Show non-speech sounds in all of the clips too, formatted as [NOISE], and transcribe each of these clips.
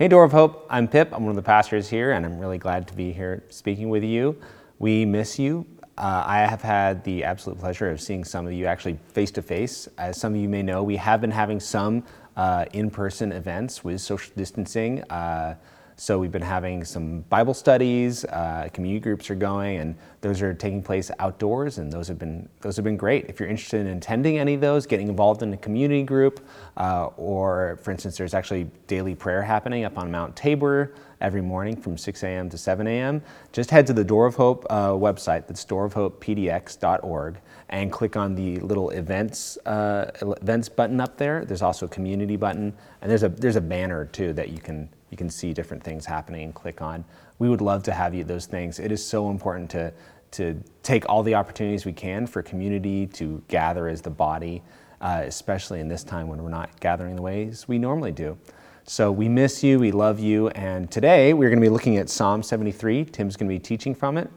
Hey, Door of Hope, I'm Pip. I'm one of the pastors here, and I'm really glad to be here speaking with you. We miss you. Uh, I have had the absolute pleasure of seeing some of you actually face to face. As some of you may know, we have been having some uh, in person events with social distancing. Uh, so we've been having some Bible studies, uh, community groups are going, and those are taking place outdoors, and those have been those have been great. If you're interested in attending any of those, getting involved in a community group, uh, or for instance, there's actually daily prayer happening up on Mount Tabor every morning from 6 a.m. to 7 a.m. Just head to the Door of Hope uh, website, that's doorofhopepdx.org, and click on the little events uh, events button up there. There's also a community button, and there's a there's a banner too that you can you can see different things happening click on. We would love to have you those things. It is so important to, to take all the opportunities we can for community to gather as the body, uh, especially in this time when we're not gathering the ways we normally do. So we miss you, we love you, and today we're going to be looking at Psalm 73. Tim's going to be teaching from it.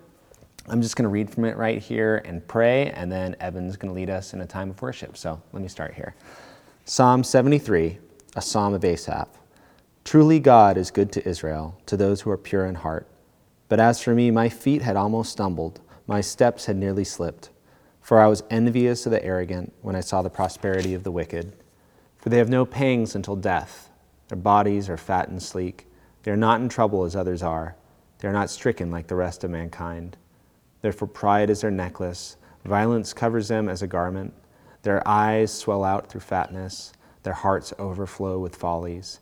I'm just going to read from it right here and pray, and then Evan's going to lead us in a time of worship. So let me start here. Psalm 73, a psalm of Asaph. Truly, God is good to Israel, to those who are pure in heart. But as for me, my feet had almost stumbled, my steps had nearly slipped. For I was envious of the arrogant when I saw the prosperity of the wicked. For they have no pangs until death. Their bodies are fat and sleek. They are not in trouble as others are. They are not stricken like the rest of mankind. Therefore, pride is their necklace, violence covers them as a garment. Their eyes swell out through fatness, their hearts overflow with follies.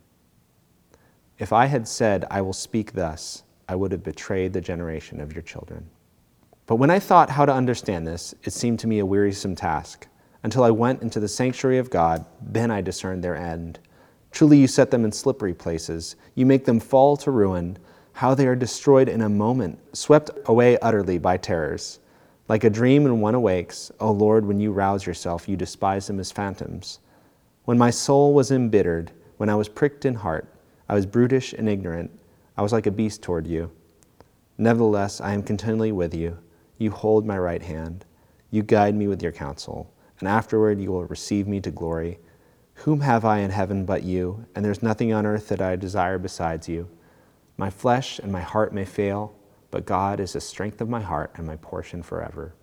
If I had said, I will speak thus, I would have betrayed the generation of your children. But when I thought how to understand this, it seemed to me a wearisome task. Until I went into the sanctuary of God, then I discerned their end. Truly, you set them in slippery places. You make them fall to ruin. How they are destroyed in a moment, swept away utterly by terrors. Like a dream when one awakes, O Lord, when you rouse yourself, you despise them as phantoms. When my soul was embittered, when I was pricked in heart, I was brutish and ignorant. I was like a beast toward you. Nevertheless, I am continually with you. You hold my right hand. You guide me with your counsel, and afterward you will receive me to glory. Whom have I in heaven but you? And there's nothing on earth that I desire besides you. My flesh and my heart may fail, but God is the strength of my heart and my portion forever.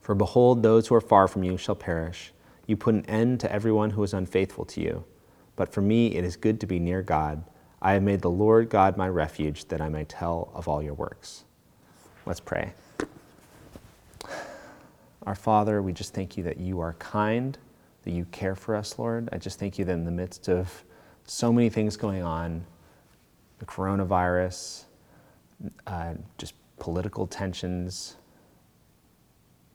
For behold, those who are far from you shall perish. You put an end to everyone who is unfaithful to you. But for me, it is good to be near God. I have made the Lord God my refuge, that I may tell of all your works. Let's pray. Our Father, we just thank you that you are kind, that you care for us, Lord. I just thank you that in the midst of so many things going on the coronavirus, uh, just political tensions,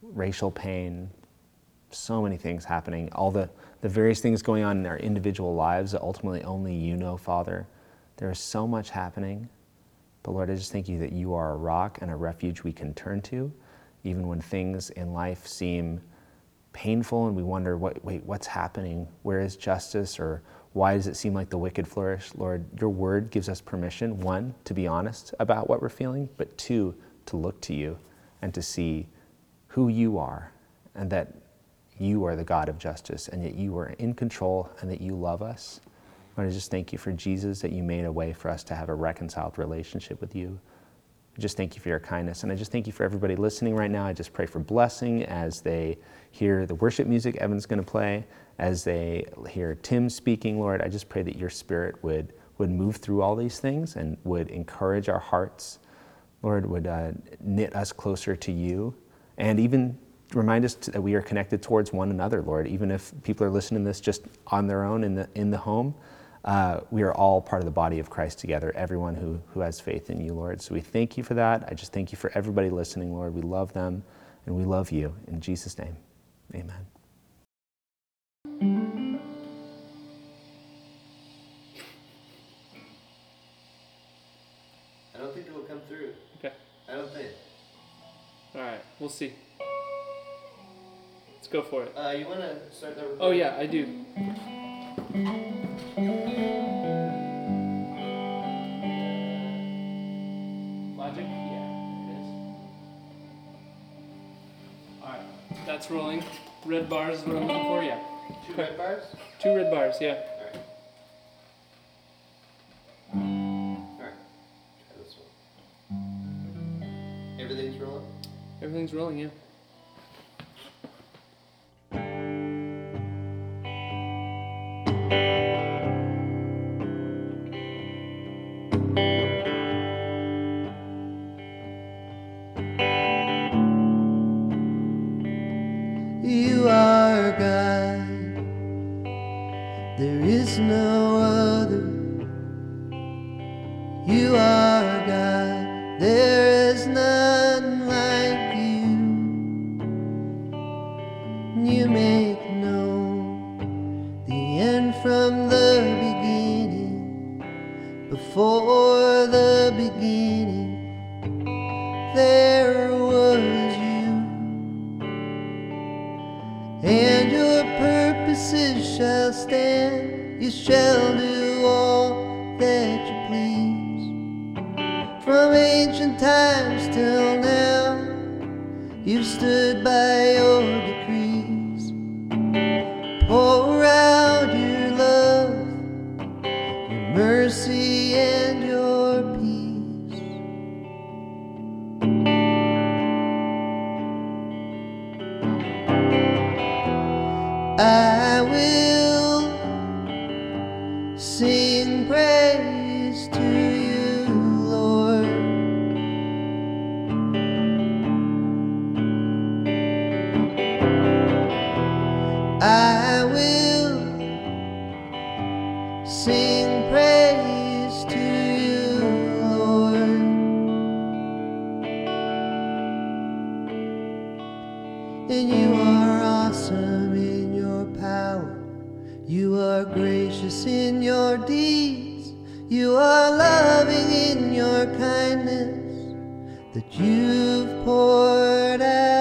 racial pain, so many things happening, all the the various things going on in our individual lives that ultimately only you know, Father. There is so much happening. But Lord, I just thank you that you are a rock and a refuge we can turn to, even when things in life seem painful and we wonder, what, wait, what's happening? Where is justice? Or why does it seem like the wicked flourish? Lord, your word gives us permission, one, to be honest about what we're feeling, but two, to look to you and to see who you are and that you are the God of justice and that you are in control and that you love us. I want to just thank you for Jesus, that you made a way for us to have a reconciled relationship with you. Just thank you for your kindness. And I just thank you for everybody listening right now. I just pray for blessing as they hear the worship music Evan's going to play, as they hear Tim speaking, Lord. I just pray that your spirit would, would move through all these things and would encourage our hearts. Lord, would uh, knit us closer to you and even remind us that we are connected towards one another, Lord. Even if people are listening to this just on their own in the, in the home, uh, we are all part of the body of Christ together, everyone who, who has faith in you, Lord. So we thank you for that. I just thank you for everybody listening, Lord. We love them and we love you. In Jesus' name, amen. I don't think it will come through. Okay. I don't think. All right, we'll see. Let's go for it. Uh, you want to start that recording? Oh, yeah, I do. that's rolling. Red bars is what I'm looking for, yeah. Two red bars? Two red bars, yeah. Alright. Alright. Try this one. Everything's rolling? Everything's rolling, yeah. in your deeds. You are loving in your kindness that you've poured out.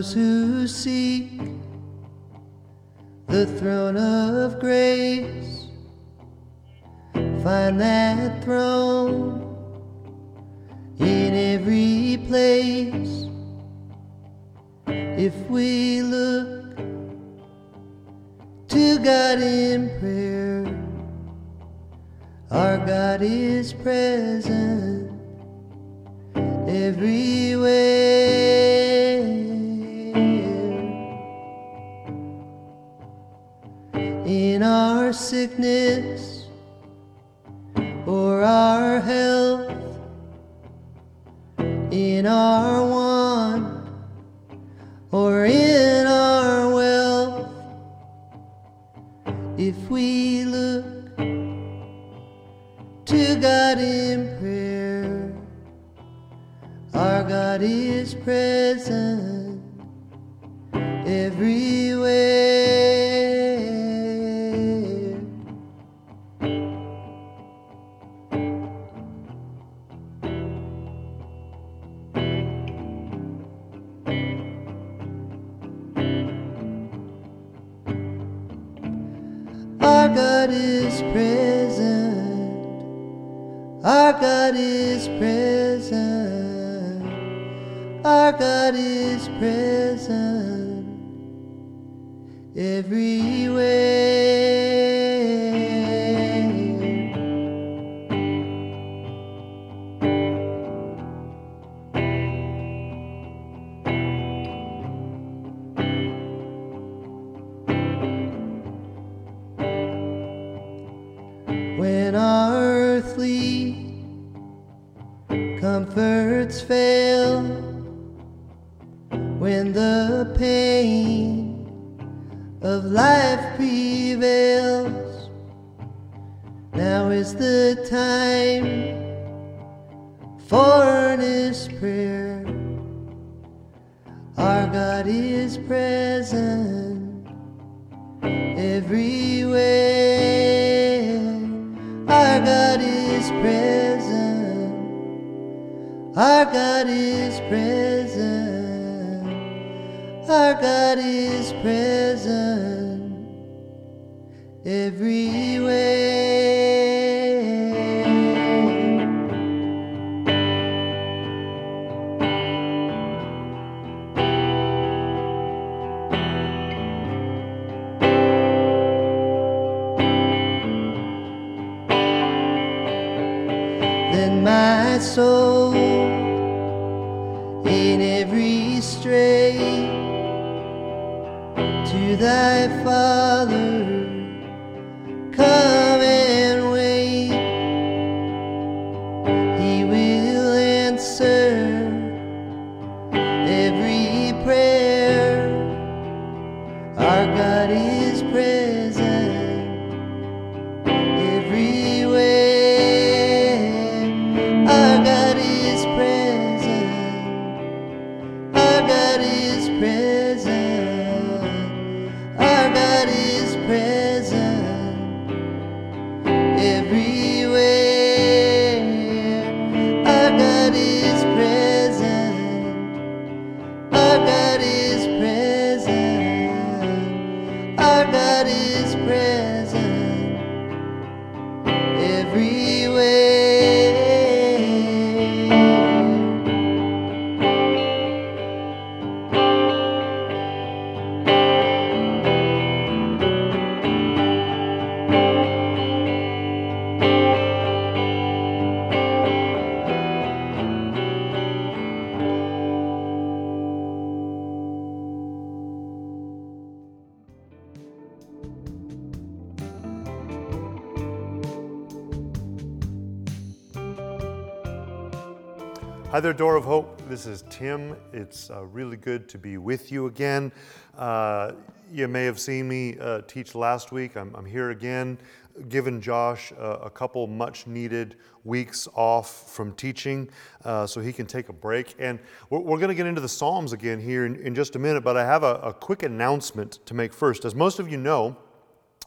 Those who seek the throne of grace find that throne in every place. If we look to God in prayer, our God is present everywhere. Our sickness or our health, in our want or in our wealth, if we look to God in prayer, our God is present God is present everywhere. Our God is present. Our God is present. Our God is present everywhere. Thy Hi there, Door of Hope. This is Tim. It's uh, really good to be with you again. Uh, you may have seen me uh, teach last week. I'm, I'm here again, giving Josh uh, a couple much needed weeks off from teaching uh, so he can take a break. And we're, we're going to get into the Psalms again here in, in just a minute, but I have a, a quick announcement to make first. As most of you know,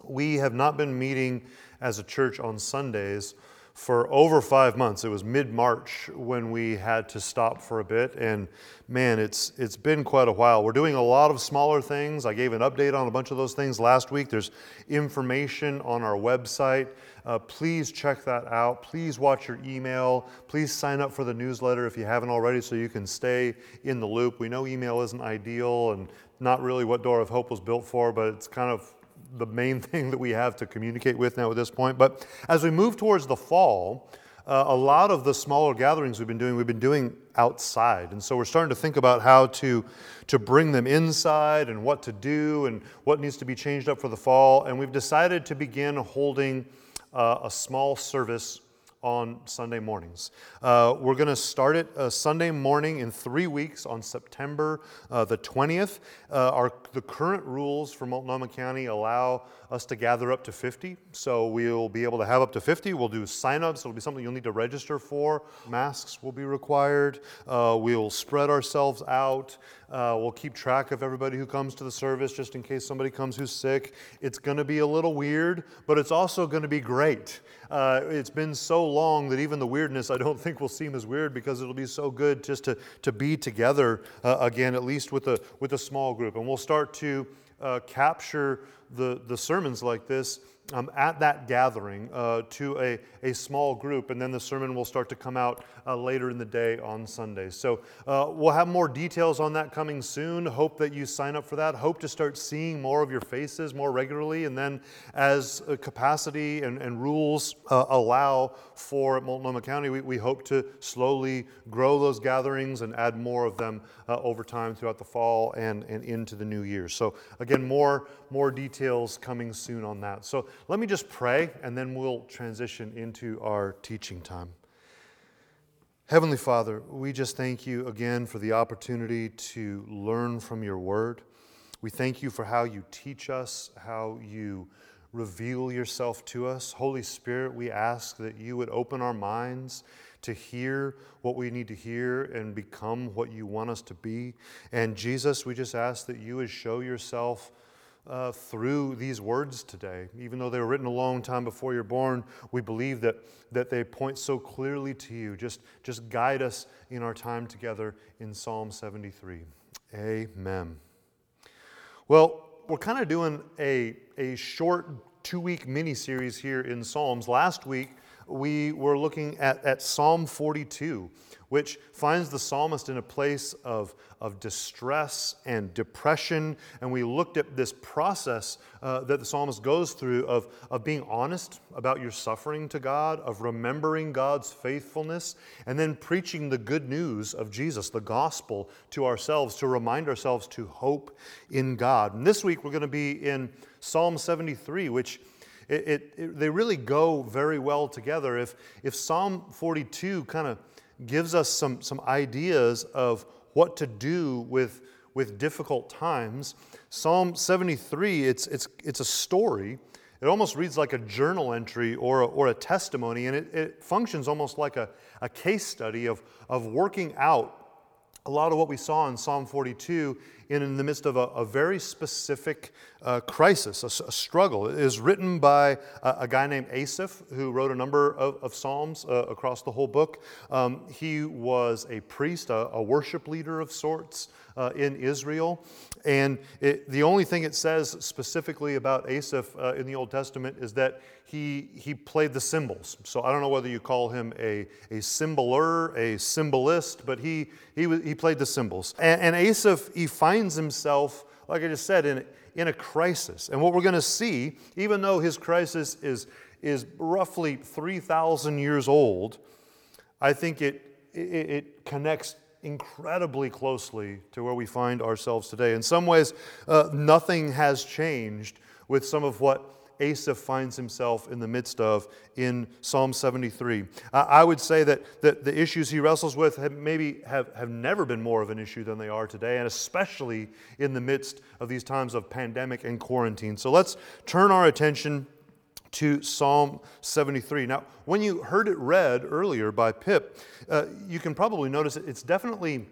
we have not been meeting as a church on Sundays for over five months. It was mid March when we had to stop for a bit, and man, it's it's been quite a while. We're doing a lot of smaller things. I gave an update on a bunch of those things last week. There's information on our website. Uh, please check that out. Please watch your email. Please sign up for the newsletter if you haven't already, so you can stay in the loop. We know email isn't ideal and not really what Door of Hope was built for, but it's kind of the main [LAUGHS] thing that we have to communicate with now at this point. But as we move towards the fall, uh, a lot of the smaller gatherings we've been doing, we've been doing outside. And so we're starting to think about how to, to bring them inside and what to do and what needs to be changed up for the fall. And we've decided to begin holding uh, a small service on Sunday mornings. Uh, we're going to start it uh, Sunday morning in three weeks on September uh, the 20th. Uh, our, the current rules for Multnomah County allow us to gather up to 50, so we'll be able to have up to 50. We'll do sign-ups. It'll be something you'll need to register for. Masks will be required. Uh, we'll spread ourselves out. Uh, we'll keep track of everybody who comes to the service just in case somebody comes who's sick. It's going to be a little weird, but it's also going to be great. It's been so long that even the weirdness I don't think will seem as weird because it'll be so good just to, to be together uh, again, at least with a, with a small group. And we'll start to uh, capture the, the sermons like this um, at that gathering uh, to a, a small group, and then the sermon will start to come out uh, later in the day on Sunday. So uh, we'll have more details on that coming soon. Hope that you sign up for that. Hope to start seeing more of your faces more regularly, and then as uh, capacity and, and rules uh, allow for Multnomah County, we, we hope to slowly grow those gatherings and add more of them uh, over time throughout the fall and, and into the new year. So again, more, more details coming soon on that. So let me just pray, and then we'll transition into our teaching time. Heavenly Father, we just thank you again for the opportunity to learn from your word. We thank you for how you teach us, how you reveal yourself to us. Holy Spirit, we ask that you would open our minds to hear what we need to hear and become what you want us to be. And Jesus, we just ask that you would show yourself uh, through these words today. Even though they were written a long time before you're born, we believe that, that they point so clearly to you. Just, just guide us in our time together in Psalm 73. Amen. Well, we're kind of doing a, a short two week mini series here in Psalms. Last week, we were looking at, at Psalm 42 which finds the psalmist in a place of, of distress and depression. And we looked at this process uh, that the psalmist goes through of, of being honest about your suffering to God, of remembering God's faithfulness, and then preaching the good news of Jesus, the gospel, to ourselves to remind ourselves to hope in God. And this week we're going to be in Psalm 73, which it, it, it, they really go very well together. If, if Psalm 42 kind of gives us some, some ideas of what to do with, with difficult times. Psalm 73, it's, it's, it's a story. It almost reads like a journal entry or a, or a testimony, and it, it functions almost like a, a case study of, of working out a lot of what we saw in Psalm 42 in, in the midst of a, a very specific uh, crisis, a, a, struggle. It is written by a, a, guy named Asaph, who wrote a number of, of Psalms uh, across the whole book. Um, he was a priest, a, worship leader of sorts uh, in Israel. And it, the only thing it says specifically about Asaph uh, in the Old Testament is that he, he played the cymbals. So I don't know whether you call him a, a cymbaler, a cymbalist, but he, he, he played the cymbals. And, and Asaph, he finds himself, like I just said, in, in a crisis. And what we're going to see, even though his crisis is, is roughly 3,000 years old, I think it, it, it connects incredibly closely to where we find ourselves today. In some ways, uh, nothing has changed with some of what Asaph finds himself in the midst of in Psalm 73. Uh, I would say that, that the issues he wrestles with have maybe have, have never been more of an issue than they are today, and especially in the midst of these times of pandemic and quarantine. So let's turn our attention to Psalm 73. Now, when you heard it read earlier by Pip, uh, you can probably notice it's definitely,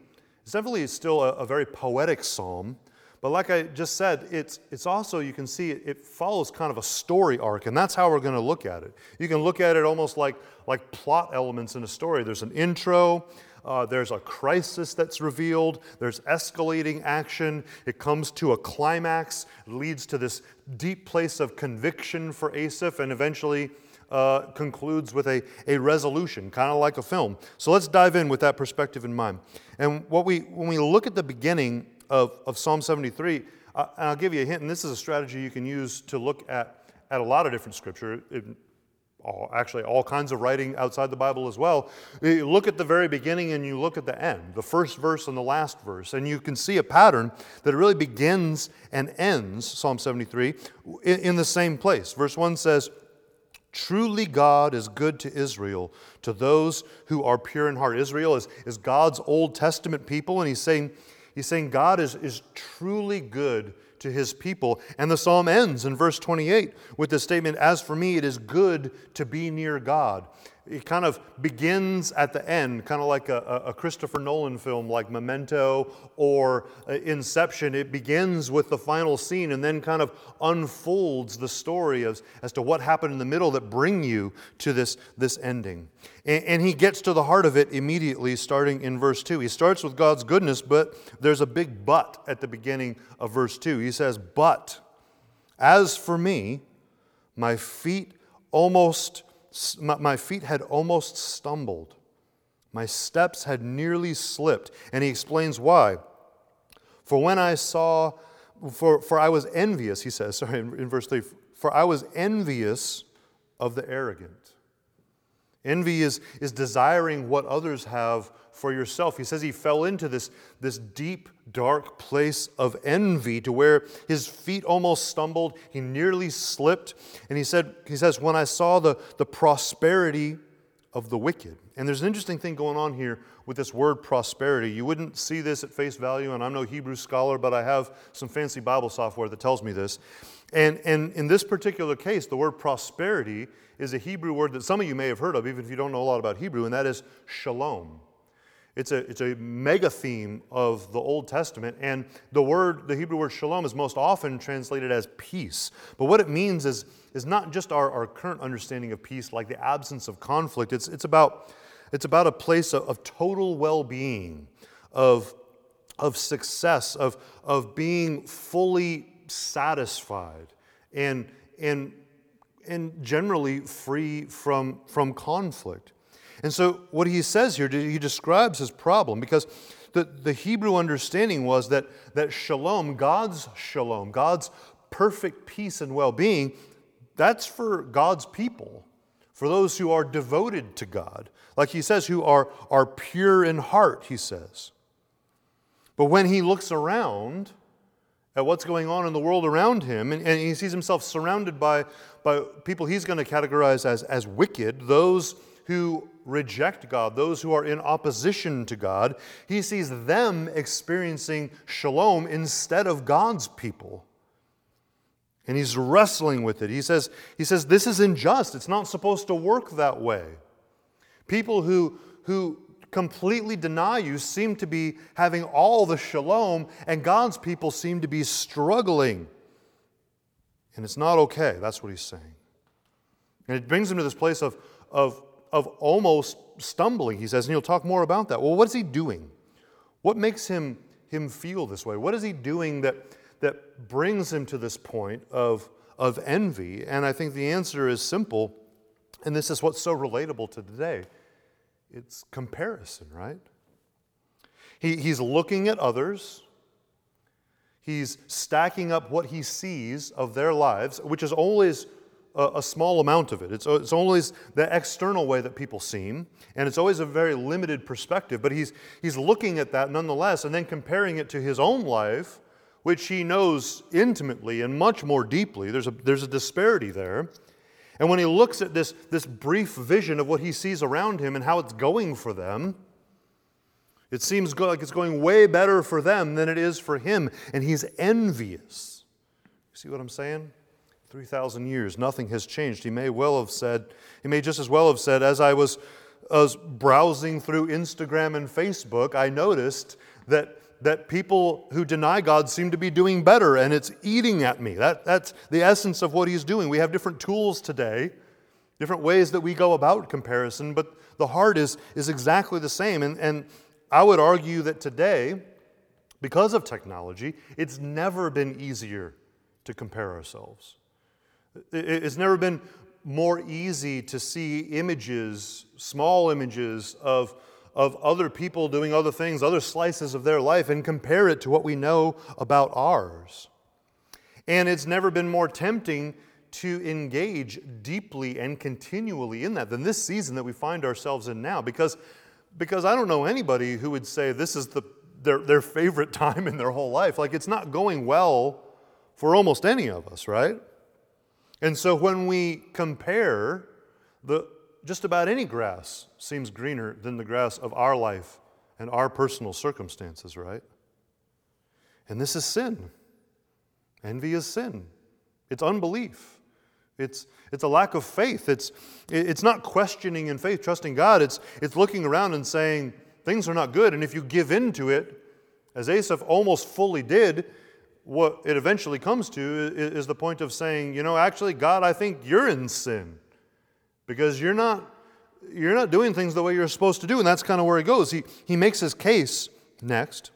it's definitely still a, a very poetic psalm, But like I just said, it's, it's also, you can see it, follows kind of a story arc, and that's how we're going to look at it. You can look at it almost like, like plot elements in a story. There's an intro, uh, there's a crisis that's revealed, there's escalating action, it comes to a climax, leads to this deep place of conviction for Asaph, and eventually uh, concludes with a, a resolution, kind of like a film. So let's dive in with that perspective in mind. And what we, when we look at the beginning of, of Psalm 73, uh, and I'll give you a hint, and this is a strategy you can use to look at, at a lot of different scripture. It, all, actually, all kinds of writing outside the Bible as well. You look at the very beginning and you look at the end, the first verse and the last verse, and you can see a pattern that really begins and ends, Psalm 73, in, in the same place. Verse 1 says, Truly, God is good to Israel, to those who are pure in heart. Israel is, is God's Old Testament people, and he's saying, he's saying God is, is truly good to his people. And the psalm ends in verse 28 with the statement, As for me, it is good to be near God it kind of begins at the end, kind of like a, a, Christopher Nolan film like Memento or uh, Inception. It begins with the final scene and then kind of unfolds the story as, as to what happened in the middle that bring you to this, this ending. And, and he gets to the heart of it immediately, starting in verse 2. He starts with God's goodness, but there's a big but at the beginning of verse 2. He says, But as for me, my feet almost my feet had almost stumbled. My steps had nearly slipped. And he explains why. For when I saw, for, for I was envious, he says, [LAUGHS] sorry, in, in verse 3, for I was envious of the arrogant. Envy is, is desiring what others have for yourself. He says he fell into this, this deep, dark place of envy to where his feet almost stumbled. He nearly slipped. And he, said, he says, When I saw the, the prosperity of the wicked. And there's an interesting thing going on here with this word prosperity. You wouldn't see this at face value, and I'm no Hebrew scholar, but I have some fancy Bible software that tells me this. And, and in this particular case, the word prosperity is a Hebrew word that some of you may have heard of, even if you don't know a lot about Hebrew, and that is shalom. It's a, it's a mega theme of the Old Testament, and the word, the Hebrew word shalom, is most often translated as peace. But what it means is, is not just our, our current understanding of peace, like the absence of conflict. It's, it's, about, it's about a place of, of total well being, of, of success, of, of being fully satisfied, and, and, and generally free from, from conflict. And so, what he says here, he describes his problem because the, the Hebrew understanding was that, that shalom, God's shalom, God's perfect peace and well being, that's for God's people, for those who are devoted to God. Like he says, who are, are pure in heart, he says. But when he looks around at what's going on in the world around him, and, and he sees himself surrounded by, by people he's going to categorize as, as wicked, those who reject God, those who are in opposition to God, he sees them experiencing shalom instead of God's people. And he's wrestling with it. He says, he says This is unjust. It's not supposed to work that way. People who, who completely deny you seem to be having all the shalom, and God's people seem to be struggling. And it's not okay. That's what he's saying. And it brings him to this place of, of of almost stumbling, he says, and he'll talk more about that. Well, what is he doing? What makes him, him feel this way? What is he doing that, that brings him to this point of, of envy? And I think the answer is simple, and this is what's so relatable to today it's comparison, right? He, he's looking at others. He's stacking up what he sees of their lives, which is always a, a small amount of it. It's, it's always the external way that people seem, and it's always a very limited perspective. But he's, he's looking at that nonetheless and then comparing it to his own life, which he knows intimately and much more deeply. There's a, there's a disparity there. And when he looks at this, this brief vision of what he sees around him and how it's going for them, it seems like it's going way better for them than it is for him, and he's envious. See what I'm saying? 3,000 years, nothing has changed. He may well have said, he may just as well have said, as I was browsing through Instagram and Facebook, I noticed that that people who deny God seem to be doing better and it's eating at me. That, that's the essence of what he's doing. We have different tools today, different ways that we go about comparison, but the heart is, is exactly the same. And, and I would argue that today, because of technology, it's never been easier to compare ourselves. It's never been more easy to see images, small images of, of other people doing other things, other slices of their life, and compare it to what we know about ours. And it's never been more tempting to engage deeply and continually in that than this season that we find ourselves in now. Because, because I don't know anybody who would say this is the, their, their favorite [LAUGHS] time in their whole life. Like it's not going well for almost any of us, right? And so when we compare, the, just about any grass seems greener than the grass of our life and our personal circumstances, right? And this is sin. Envy is sin. It's unbelief. It's, it's a lack of faith. It's, it's not questioning in faith, trusting God. It's, it's looking around and saying, things are not good. And if you give in to it, as Asaph almost fully did, what it eventually comes to is the point of saying, you know, actually, God, I think you're in sin because you're not, you're not doing things the way you're supposed to do. And that's kind of where he goes. He, he makes his case next.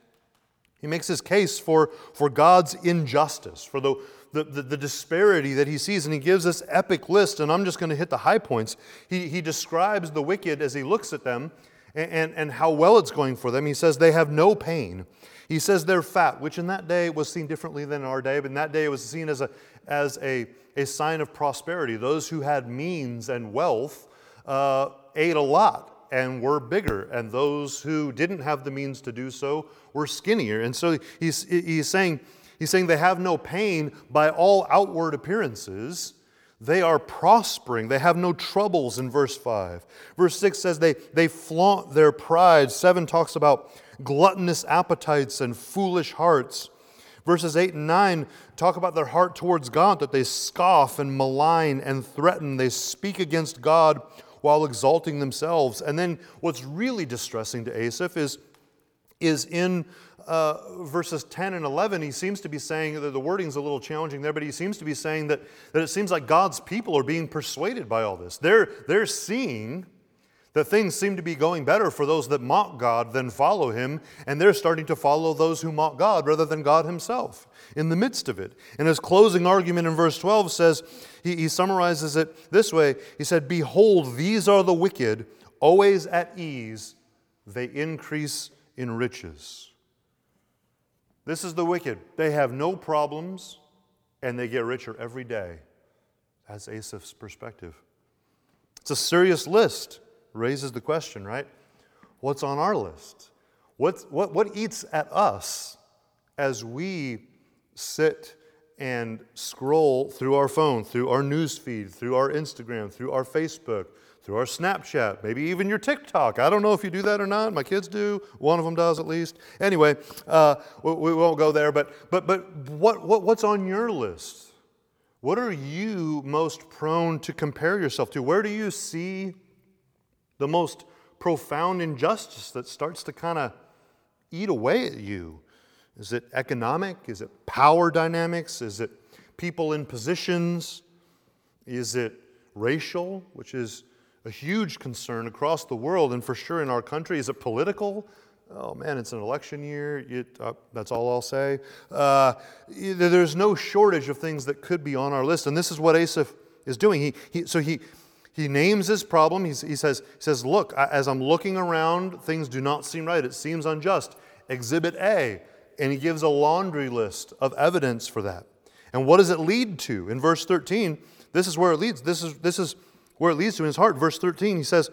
He makes his case for, for God's injustice, for the, the, the, the, disparity that he sees, and he gives this epic list, and I'm just going to hit the high points. He, he describes the wicked as he looks at them and, and, and how well it's going for them. He says they have no pain. He says they're fat, which in that day was seen differently than in our day, but in that day it was seen as a, as a, a sign of prosperity. Those who had means and wealth uh, ate a lot and were bigger, and those who didn't have the means to do so were skinnier. And so he's, he's, saying, he's saying they have no pain by all outward appearances. They are prospering. They have no troubles in verse 5. Verse 6 says they, they flaunt their pride. 7 talks about gluttonous appetites and foolish hearts. Verses 8 and 9 talk about their heart towards God, that they scoff and malign and threaten. They speak against God while exalting themselves. And then what's really distressing to Asaph is, is in uh, verses 10 and 11, he seems to be saying that the wording's a little challenging there, but he seems to be saying that, that it seems like God's people are being persuaded by all this. They're, they're seeing that things seem to be going better for those that mock God than follow Him, and they're starting to follow those who mock God rather than God Himself in the midst of it. And his closing argument in verse 12 says, he, he summarizes it this way He said, Behold, these are the wicked, always at ease, they increase in riches. This is the wicked. They have no problems, and they get richer every day. That's Asaph's perspective. It's a serious list raises the question, right? What's on our list? What's, what, what eats at us as we sit and scroll through our phone, through our news feed, through our Instagram, through our Facebook, through our Snapchat, maybe even your TikTok. I don't know if you do that or not. My kids do. One of them does at least. Anyway, uh, we, we, won't go there. But but but what, what what's on your list? What are you most prone to compare yourself to? Where do you see the most profound injustice that starts to kind of eat away at you? Is it economic? Is it power dynamics? Is it people in positions? Is it racial, which is a huge concern across the world and for sure in our country? Is it political? Oh man, it's an election year. It, uh, that's all I'll say. Uh, there's no shortage of things that could be on our list, and this is what Asaph is doing. He, he, so he, he names his problem. He's, he, says, he says, Look, as I'm looking around, things do not seem right. It seems unjust. Exhibit A. And he gives a laundry list of evidence for that. And what does it lead to? In verse 13, this is where it leads. This is, this is where it leads to in his heart. Verse 13, he says,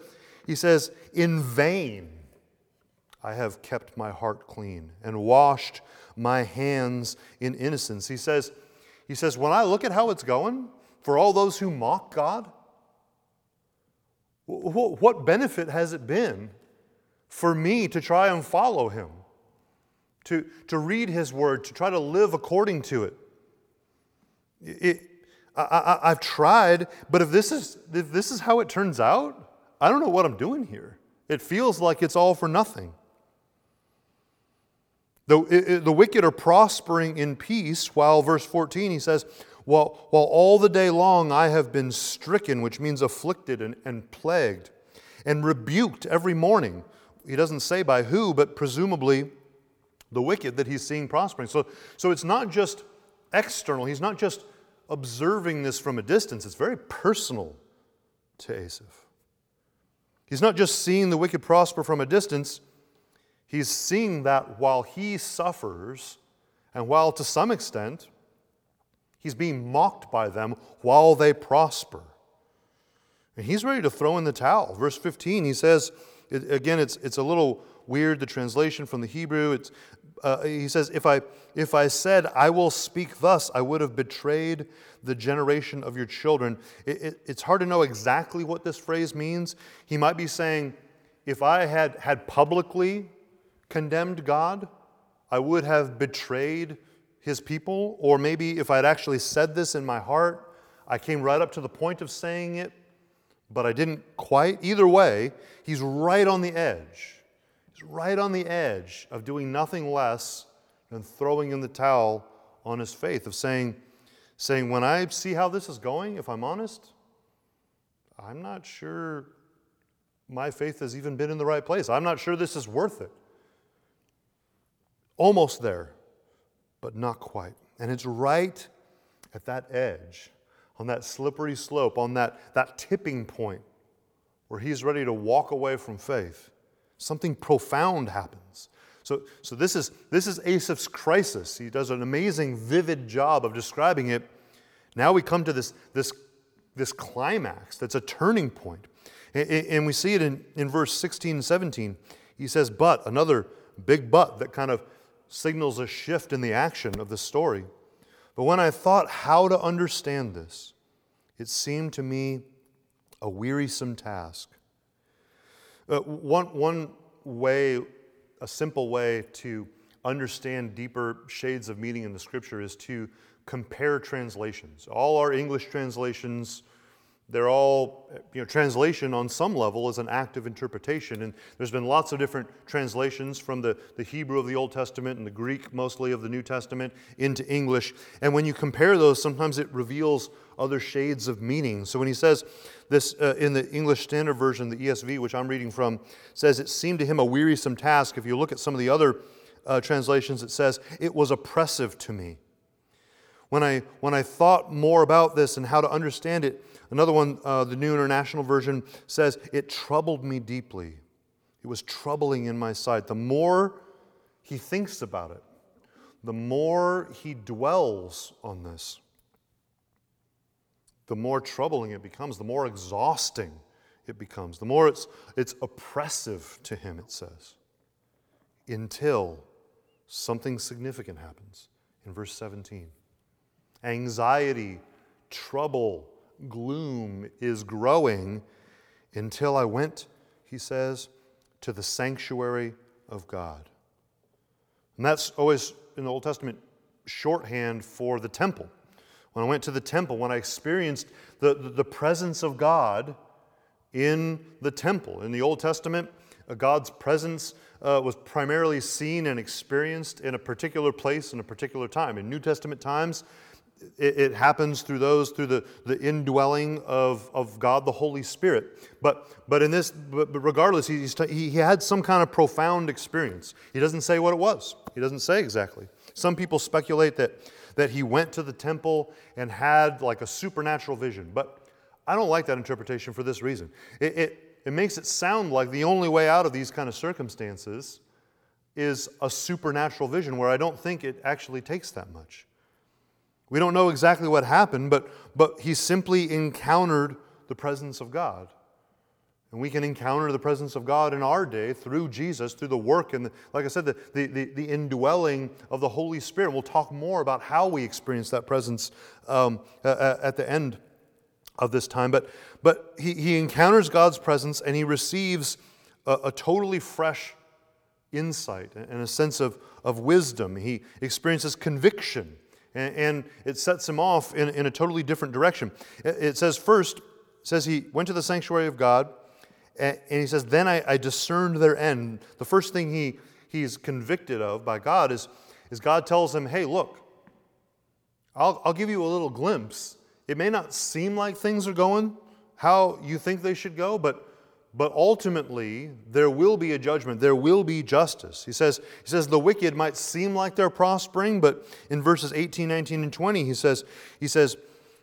he says, In vain I have kept my heart clean and washed my hands in innocence. He says, he says, When I look at how it's going, for all those who mock God, what benefit has it been for me to try and follow him, to, to read his word, to try to live according to it? it I, have tried, but if this, is, if this is how it turns out, I don't know what I'm doing here. It feels like it's all for nothing. The, the wicked are prospering in peace, while verse 14 he says, while, while all the day long I have been stricken, which means afflicted and, and plagued, and rebuked every morning. He doesn't say by who, but presumably the wicked that he's seeing prospering. So, so it's not just external, he's not just observing this from a distance, it's very personal to Asaph. He's not just seeing the wicked prosper from a distance, he's seeing that while he suffers, and while to some extent he's being mocked by them while they prosper. And he's ready to throw in the towel. Verse 15, he says, again, it's, it's a little weird, the translation from the Hebrew. It's, uh, he says, if I, if I said, I will speak thus, I would have betrayed the generation of your children. It, it, it's hard to know exactly what this phrase means. He might be saying, if I had, had publicly condemned God, I would have betrayed his people. Or maybe if I'd actually said this in my heart, I came right up to the point of saying it, but I didn't quite. Either way, he's right on the edge. He's right on the edge of doing nothing less than throwing in the towel on his faith, of saying, saying, When I see how this is going, if I'm honest, I'm not sure my faith has even been in the right place. I'm not sure this is worth it. Almost there, but not quite. And it's right at that edge on that slippery slope, on that, that tipping point where he's ready to walk away from faith, something profound happens. So, so this, is, this is Asaph's crisis. He does an amazing, vivid job of describing it. Now we come to this, this, this climax that's a turning point. And, we see it in, in verse 16 and 17. He says, But, another big but that kind of signals a shift in the action of the story. But when I thought how to understand this, it seemed to me a wearisome task. Uh, one, one way, a simple way to understand deeper shades of meaning in the scripture is to compare translations. All our English translations they're all, you know, translation on some level is an act of interpretation. And there's been lots of different translations from the, the Hebrew of the Old Testament and the Greek mostly of the New Testament into English. And when you compare those, sometimes it reveals other shades of meaning. So when he says this uh, in the English Standard Version, the ESV, which I'm reading from, says it seemed to him a wearisome task. If you look at some of the other uh, translations, it says it was oppressive to me. When I, when I thought more about this and how to understand it, Another one, uh, the New International Version, says, It troubled me deeply. It was troubling in my sight. The more he thinks about it, the more he dwells on this, the more troubling it becomes, the more exhausting it becomes, the more it's, it's oppressive to him, it says, until something significant happens in verse 17. Anxiety, trouble, gloom is growing until I went, he says, to the sanctuary of God. And that's always in the Old Testament shorthand for the temple. When I went to the temple, when I experienced the, the, the presence of God in the temple. In the Old Testament, uh, God's presence uh, was primarily seen and experienced in a particular place in a particular time. In New Testament times, it, it, happens through those, through the, the indwelling of, of God the Holy Spirit. But, but in this, but, but regardless, he, he had some kind of profound experience. He doesn't say what it was, he doesn't say exactly. Some people speculate that, that he went to the temple and had like a supernatural vision. But I don't like that interpretation for this reason. It, it, it makes it sound like the only way out of these kind of circumstances is a supernatural vision, where I don't think it actually takes that much. We don't know exactly what happened, but, but he simply encountered the presence of God. And we can encounter the presence of God in our day through Jesus, through the work and, the, like I said, the, the, the, indwelling of the Holy Spirit. We'll talk more about how we experience that presence um, at the end of this time. But, but he, he encounters God's presence and he receives a, a totally fresh insight and a sense of, of wisdom. He experiences conviction and, and it sets him off in, in a totally different direction. It, it says, first, says he went to the sanctuary of God, and, and he says, Then I, I discerned their end. The first thing he, he's convicted of by God is, is God tells him, hey, look, I'll, I'll give you a little glimpse. It may not seem like things are going how you think they should go, but, but ultimately there will be a judgment. There will be justice. He says, he says the wicked might seem like they're prospering, but in verses 18, 19, and 20, he says, he says,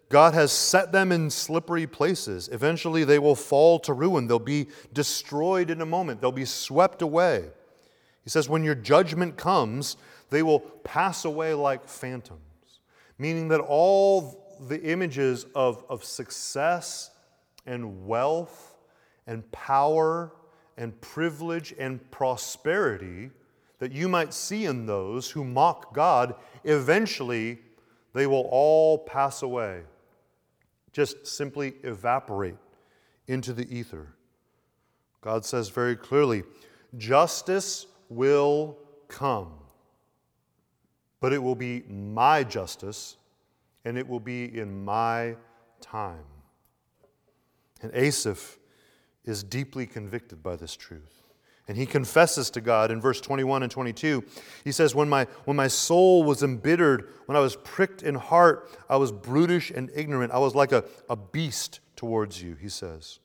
God has set them in slippery places. Eventually, they will fall to ruin. They'll be destroyed in a moment, they'll be swept away. He says, When your judgment comes, they will pass away like phantoms, meaning that all the images of, of success and wealth and power and privilege and prosperity that you might see in those who mock God, eventually they will all pass away just simply evaporate into the ether. God says very clearly justice will come, but it will be my justice and it will be in my time. And Asaph is deeply convicted by this truth. And he confesses to God in verse 21 and 22. He says, when my, when my soul was embittered, when I was pricked in heart, I was brutish and ignorant. I was like a, a beast towards you, he says.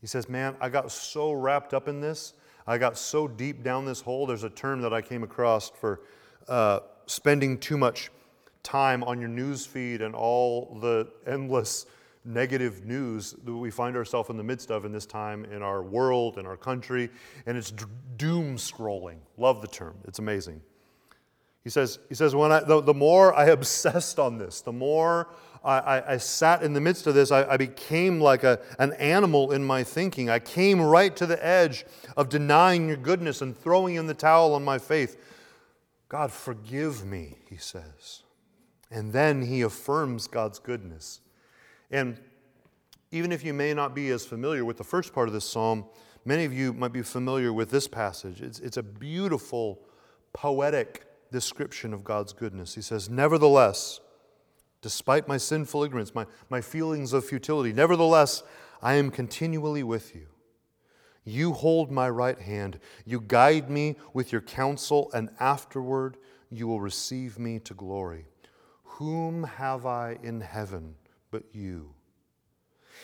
He says, Man, I got so wrapped up in this. I got so deep down this hole. There's a term that I came across for uh, spending too much time on your news feed and all the endless negative news that we find ourselves in the midst of in this time in our world, in our country, and it's doom scrolling. Love the term, it's amazing. He says, he says when I, the, the more I [LAUGHS] obsessed on this, the more I, I, I sat in the midst of this, I, I became like a, an animal in my thinking. I came right to the edge of denying your goodness and throwing in the towel on my faith. God, forgive me, he says. And then he affirms God's goodness. And even if you may not be as familiar with the first part of this psalm, many of you might be familiar with this passage. It's, it's a beautiful, poetic description of God's goodness. He says, Nevertheless, despite my sinful ignorance, my, my feelings of futility, nevertheless, I am continually with you. You hold my right hand. You guide me with your counsel, and afterward you will receive me to glory. Whom have I in heaven? But you.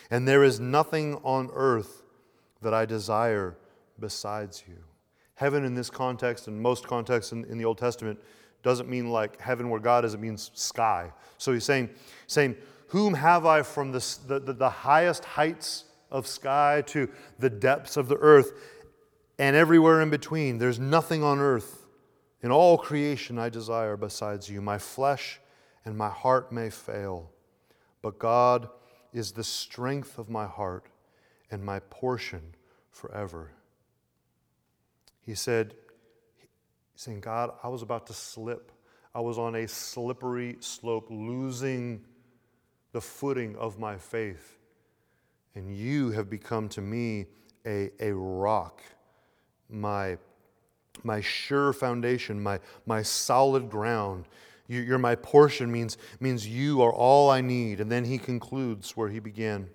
And there is nothing on earth that I desire besides you. Heaven, in this context, and most contexts in, in the Old Testament, doesn't mean like heaven where God is, it means sky. So he's saying, saying Whom have I from the, the, the highest heights of sky to the depths of the earth and everywhere in between? There's nothing on earth in all creation I desire besides you. My flesh and my heart may fail but God is the strength of my heart and my portion forever. He said, saying, God, I was about to slip. I was on a slippery slope, losing the footing of my faith. And you have become to me a, a rock, my, my sure foundation, my, my solid ground. You're my portion means, means you are all I need. And then he concludes where he began.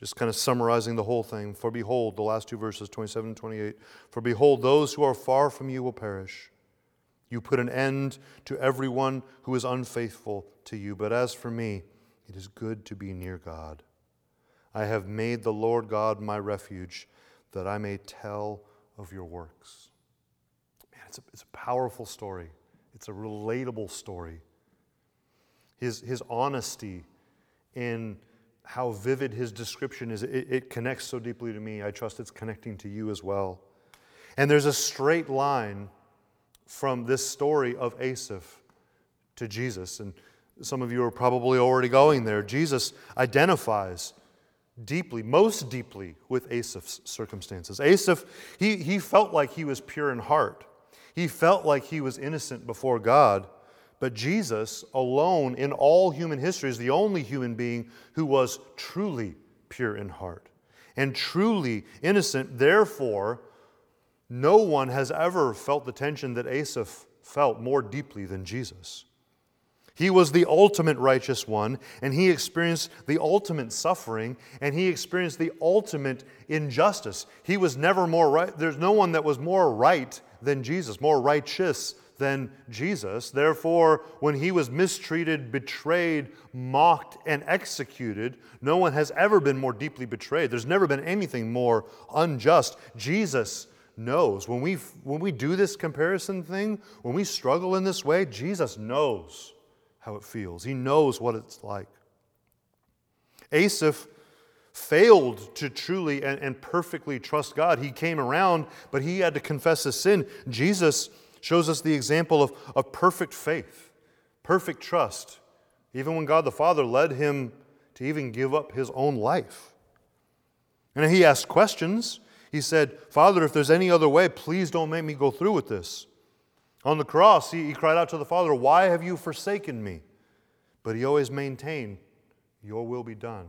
Just kind of summarizing the whole thing. For behold, the last two verses, 27 and 28. For behold, those who are far from you will perish. You put an end to everyone who is unfaithful to you. But as for me, it is good to be near God. I have made the Lord God my refuge, that I may tell of your works. Man, it's a, it's a powerful story. It's a relatable story. His, his honesty in how vivid his description is, it, it connects so deeply to me. I trust it's connecting to you as well. And there's a straight line from this story of Asaph to Jesus. And some of you are probably already going there. Jesus identifies deeply, most deeply, with Asaph's circumstances. Asaph, he, he felt like he was pure in heart. He felt like he was innocent before God, but Jesus, alone in all human history, is the only human being who was truly pure in heart and truly innocent. Therefore, no one has ever felt the tension that Asaph felt more deeply than Jesus. He was the ultimate righteous one, and he experienced the ultimate suffering, and he experienced the ultimate injustice. He was never more right. There's no one that was more right than Jesus, more righteous than Jesus. Therefore, when he was mistreated, betrayed, mocked, and executed, no one has ever been more deeply betrayed. There's never been anything more unjust. Jesus knows. When we, when we do this comparison thing, when we struggle in this way, Jesus knows how it feels. He knows what it's like. Asaph failed to truly and, and, perfectly trust God. He came around, but he had to confess his sin. Jesus shows us the example of, of perfect faith, perfect trust, even when God the Father led him to even give up his own life. And he asked questions. He said, Father, if there's any other way, please don't make me go through with this. On the cross, he, he cried out to the Father, Why have you forsaken me? But he always maintained, Your will be done.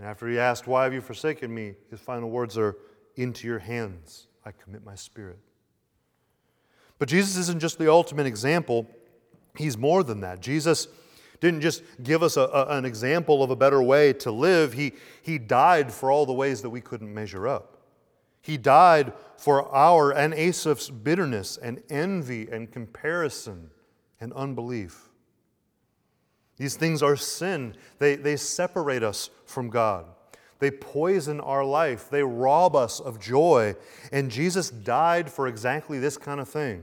And after he asked, Why have you forsaken me? his final words are, Into your hands I commit my spirit. But Jesus isn't just the ultimate example, he's more than that. Jesus didn't just give us a, a, an example of a better way to live, he, he died for all the ways that we couldn't measure up. He died for our and Asaph's bitterness and envy and comparison and unbelief. These things are sin. They, they separate us from God. They poison our life. They rob us of joy. And Jesus died for exactly this kind of thing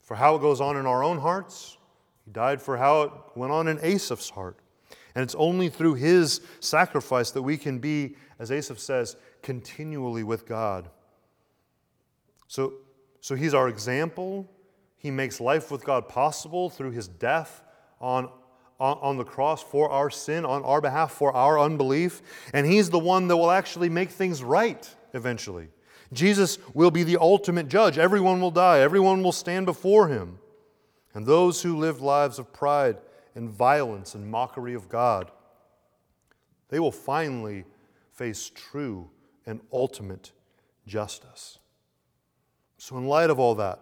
for how it goes on in our own hearts. He died for how it went on in Asaph's heart. And it's only through his sacrifice that we can be, as Asaph says, continually with God. So, so he's our example. He makes life with God possible through his death on, on, the cross for our sin, on our behalf, for our unbelief. And he's the one that will actually make things right eventually. Jesus will be the ultimate judge. Everyone will die, everyone will stand before him. And those who lived lives of pride and violence and mockery of God, they will finally face true and ultimate justice. So, in light of all that,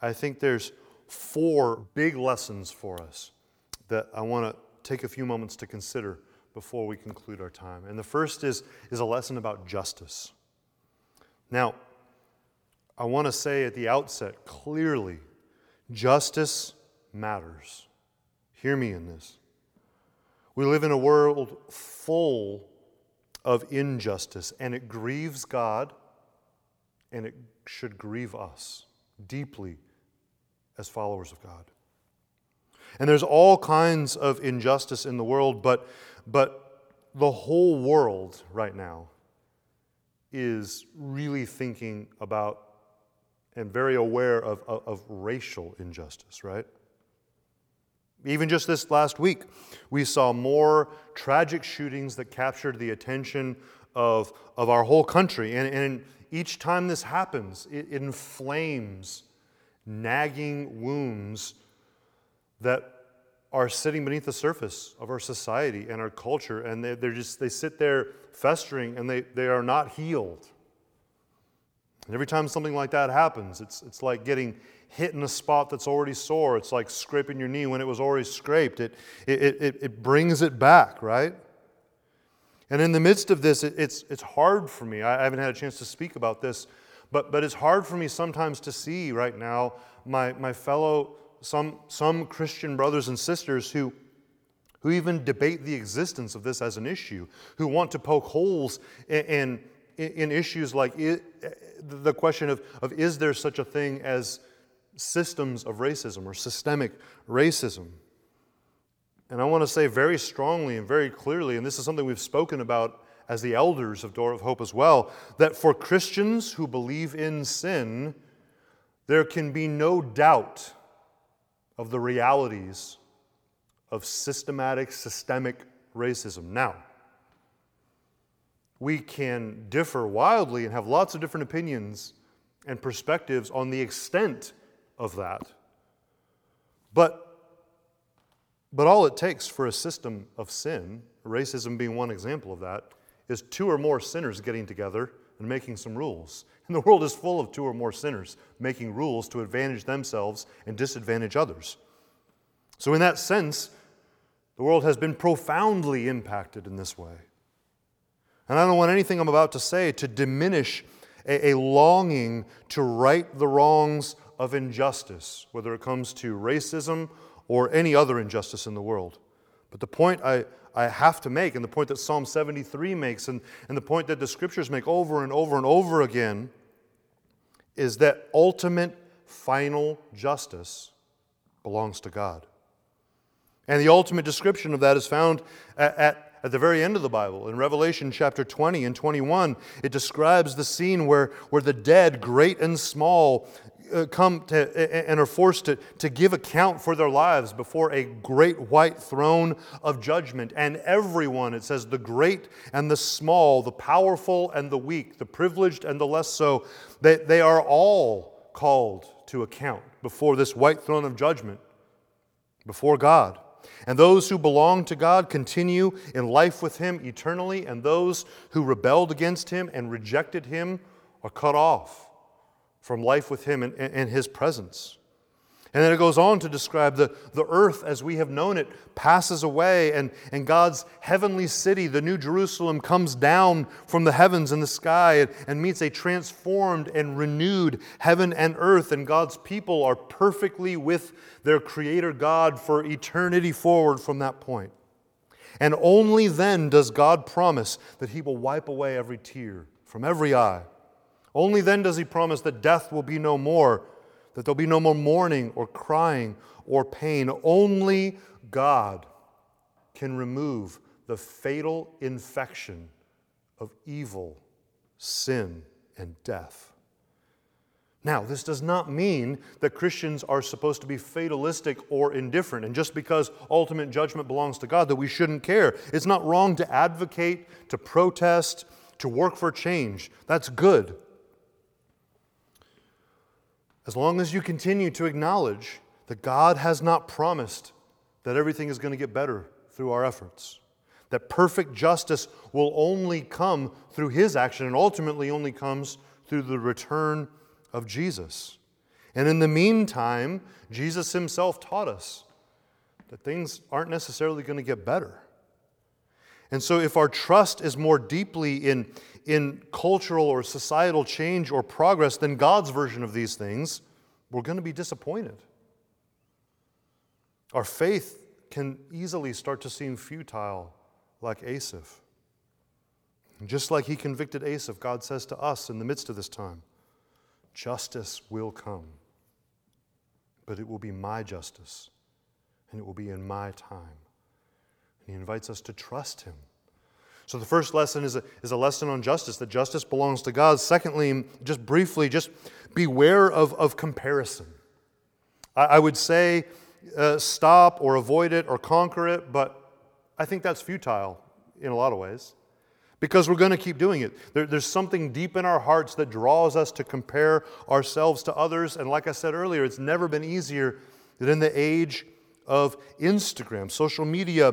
I think there's four big lessons for us that I want to take a few moments to consider before we conclude our time. And the first is, is a lesson about justice. Now, I want to say at the outset clearly justice matters. Hear me in this. We live in a world full of injustice, and it grieves God, and it should grieve us deeply as followers of God. And there's all kinds of injustice in the world, but, but the whole world right now is really thinking about and very aware of, of, of racial injustice, right? Even just this last week, we saw more tragic shootings that captured the attention of, of our whole country. And, and each time this happens, it, it inflames nagging wounds that are sitting beneath the surface of our society and our culture. And they, they're just, they sit there festering and they, they are not healed. And every time something like that happens, it's, it's like getting hit in a spot that's already sore. It's like scraping your knee when it was already scraped. It, it, it, it brings it back, right? And in the midst of this, it, it's, it's hard for me. I haven't had a chance to speak about this, but, but it's hard for me sometimes to see right now my, my fellow, some, some Christian brothers and sisters who, who even debate the existence of this as an issue, who want to poke holes in, in, in issues like it, the question of, of is there such a thing as systems of racism or systemic racism. And I want to say very strongly and very clearly, and this is something we've spoken about as the elders of Door of Hope as well, that for Christians who believe in sin, there can be no doubt of the realities of systematic, systemic racism. Now, we can differ wildly and have lots of different opinions and perspectives on the extent of that. But, but all it takes for a system of sin, racism being one example of that, is two or more sinners getting together and making some rules. And the world is full of two or more sinners making rules to advantage themselves and disadvantage others. So, in that sense, the world has been profoundly impacted in this way. And I don't want anything I'm about to say to diminish a, a, longing to right the wrongs of injustice, whether it comes to racism or any other injustice in the world. But the point I, I have to make, and the point that Psalm 73 makes, and, and the point that the scriptures make over and over and over again, is that ultimate final justice belongs to God. And the ultimate description of that is found at, at, at, the very end of the Bible. In Revelation chapter 20 and 21, it describes the scene where, where the dead, great and small, Uh, come to, and are forced to, to give account for their lives before a great white throne of judgment. And everyone, it says, the great and the small, the powerful and the weak, the privileged and the less so, they, they are all called to account before this white throne of judgment, before God. And those who belong to God continue in life with Him eternally, and those who rebelled against Him and rejected Him are cut off from life with Him in, His presence. And then it goes on to describe the, the earth as we have known it passes away, and, and God's heavenly city, the New Jerusalem, comes down from the heavens and the sky and, and meets a transformed and renewed heaven and earth. And God's people are perfectly with their Creator God for eternity forward from that point. And only then does God promise that He will wipe away every tear from every eye. Only then does He promise that death will be no more that there'll be no more mourning or crying or pain. Only God can remove the fatal infection of evil, sin, and death. Now, this does not mean that Christians are supposed to be fatalistic or indifferent, and just because ultimate judgment belongs to God, that we shouldn't care. It's not wrong to advocate, to protest, to work for change. That's good. As long as you continue to acknowledge that God has not promised that everything is going to get better through our efforts, that perfect justice will only come through His action and ultimately only comes through the return of Jesus. And in the meantime, Jesus Himself taught us that things aren't necessarily going to get better. And so, if our trust is more deeply in, in cultural or societal change or progress than God's version of these things, we're going to be disappointed. Our faith can easily start to seem futile, like Asaph. Just like he convicted Asaph, God says to us in the midst of this time justice will come, but it will be my justice, and it will be in my time. He invites us to trust him so the first lesson is a, is a lesson on justice, that justice belongs to God. Secondly, just briefly, just beware of, of comparison. I, I would say uh, stop or avoid it or conquer it, but I think that's futile in a lot of ways because we're going to keep doing it. There, there's something deep in our hearts that draws us to compare ourselves to others. And like I said earlier, it's never been easier than in the age of Instagram, social media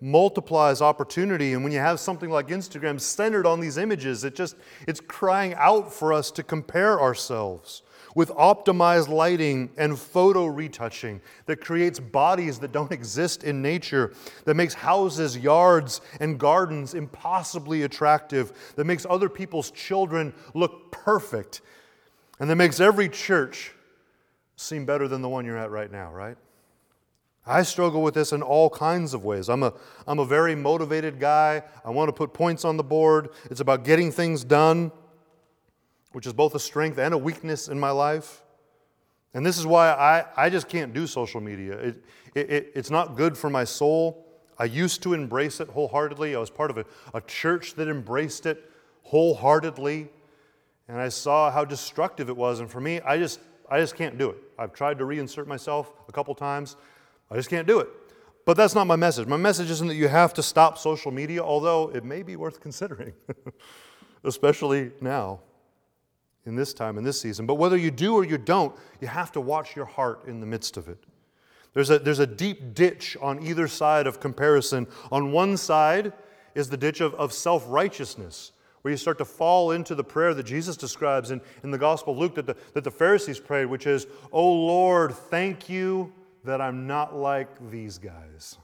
multiplies opportunity. And when you have something like instagram centered on these images it just it's crying out for us to compare ourselves with optimized lighting and photo retouching that creates bodies that don't exist in nature that makes houses yards and gardens impossibly attractive that makes other people's children look perfect and that makes every church seem better than the one you're at right now right I struggle with this in all kinds of ways. I'm a, I'm a very motivated guy. I want to put points on the board. It's about getting things done, which is both a strength and a weakness in my life. And this is why I, I just can't do social media. It, it, it's not good for my soul. I used to embrace it wholeheartedly. I was part of a, a church that embraced it wholeheartedly. And I saw how destructive it was. And for me, I just, I just can't do it. I've tried to reinsert myself a couple times. I just can't do it. But that's not my message. My message isn't that you have to stop social media, although it may be worth considering, [LAUGHS] especially now, in this time, in this season. But whether you do or you don't, you have to watch your heart in the midst of it. There's a, there's a deep ditch on either side of comparison. On one side is the ditch of, of self righteousness, where you start to fall into the prayer that Jesus describes in, in the Gospel of Luke that the, that the Pharisees prayed, which is, Oh Lord, thank you that I'm not like these guys.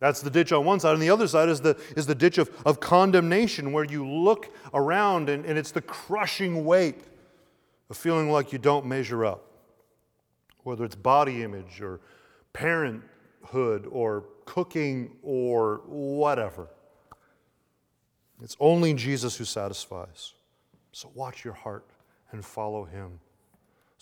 That's the ditch on one side. And the other side is the, is the ditch of, of condemnation, where you look around and, and it's the crushing weight of feeling like you don't measure up. Whether it's body image or parenthood or cooking or whatever. It's only Jesus who satisfies. So watch your heart and follow him.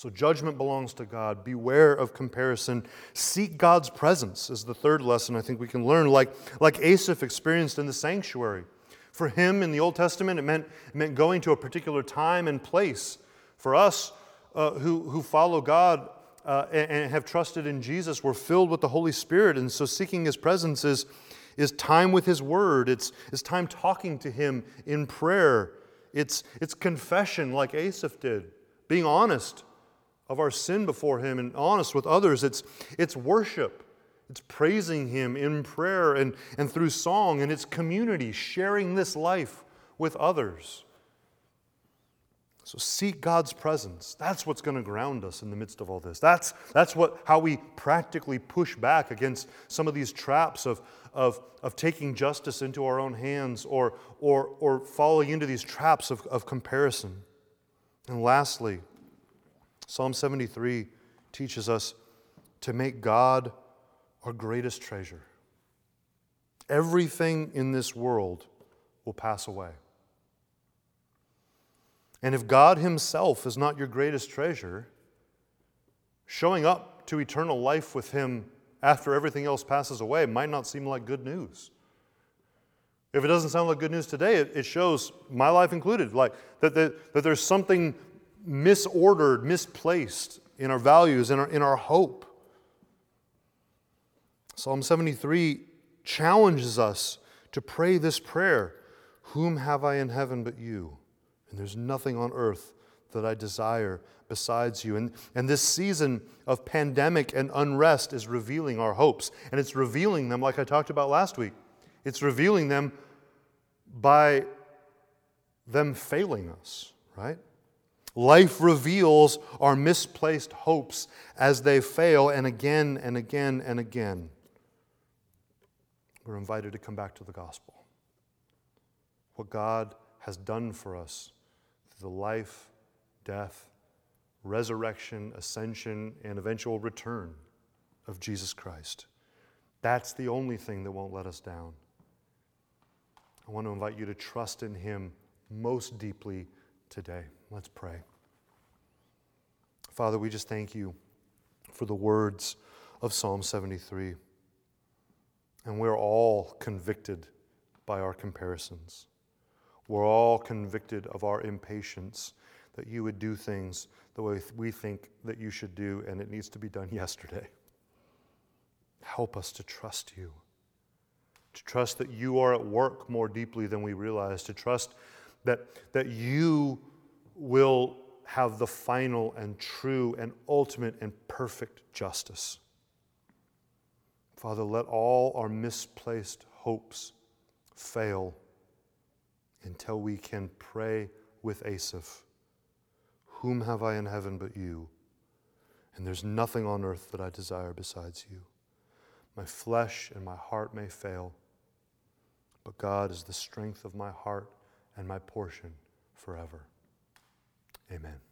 So judgment belongs to God. Beware of comparison. Seek God's presence is the third lesson I think we can learn, like, like Asaph experienced in the sanctuary. For him in the Old Testament, it meant, it meant going to a particular time and place. For us uh, who, who follow God uh, and, and have trusted in Jesus, we're filled with the Holy Spirit. And so seeking his presence is, is time with his word, it's, it's time talking to him in prayer, it's, it's confession like Asaph did, being honest of our sin before Him and honest with others. It's, it's worship. It's praising Him in prayer and, and through song, and it's community, sharing this life with others. So seek God's presence. That's what's going to ground us in the midst of all this. That's, that's what, how we practically push back against some of these traps of, of, of taking justice into our own hands or, or, or falling into these traps of, of comparison. And lastly, Psalm 73 teaches us to make God our greatest treasure. Everything in this world will pass away. And if God Himself is not your greatest treasure, showing up to eternal life with Him after everything else passes away might not seem like good news. If it doesn't sound like good news today, it, shows, my life included, like that, that, that there's something misordered, misplaced in our values, in our, in our hope. Psalm 73 challenges us to pray this prayer Whom have I in heaven but you? And there's nothing on earth that I desire besides you. And, and this season of pandemic and unrest is revealing our hopes. And it's revealing them, like I talked about last week, it's revealing them by them failing us, right? Life reveals our misplaced hopes as they fail, and again and again and again. We're invited to come back to the gospel. What God has done for us through the life, death, resurrection, ascension, and eventual return of Jesus Christ. That's the only thing that won't let us down. I want to invite you to trust in Him most deeply today. Let's pray. Father, we just thank you for the words of Psalm 73. And we're all convicted by our comparisons. We're all convicted of our impatience that you would do things the way we think that you should do, and it needs to be done [LAUGHS] yesterday. Help us to trust you, to trust that you are at work more deeply than we realize, to trust that, that you will have the final and true and ultimate and perfect justice. Father, let all our misplaced hopes fail until we can pray with Asaph Whom have I in heaven but you? And there's nothing on earth that I desire besides you. My flesh and my heart may fail, but God is the strength of my heart and my portion forever. Amen.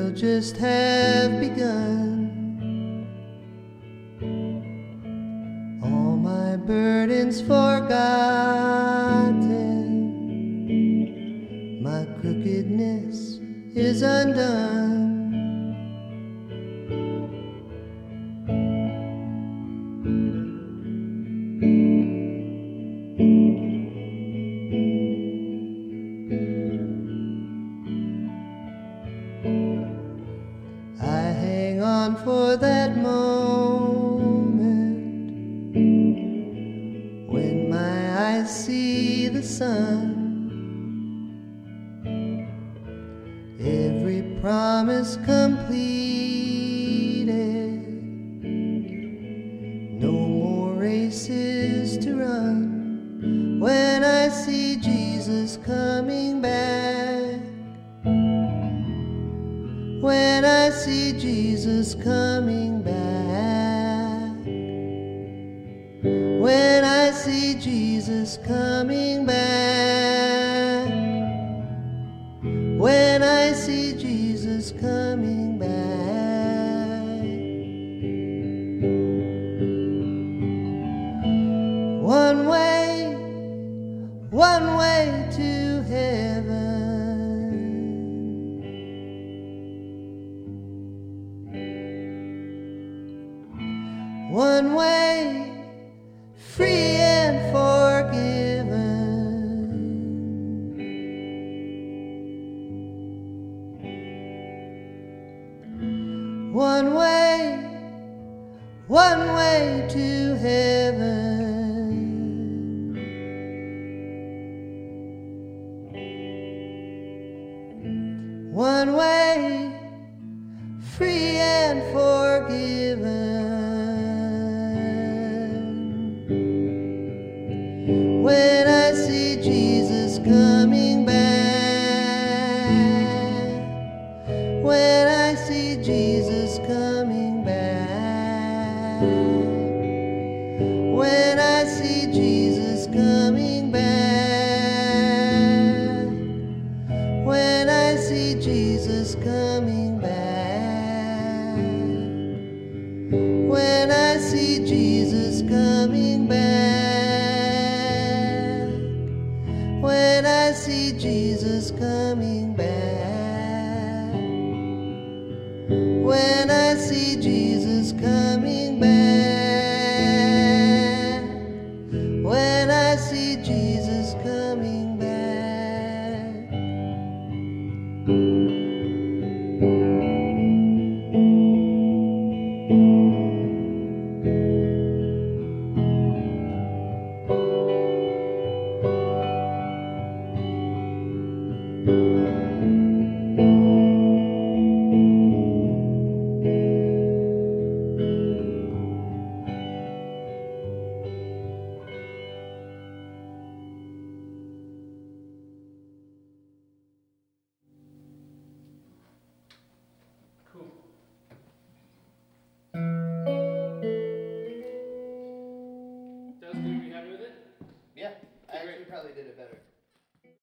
will just have begun. All my burdens forgotten, my crookedness is undone.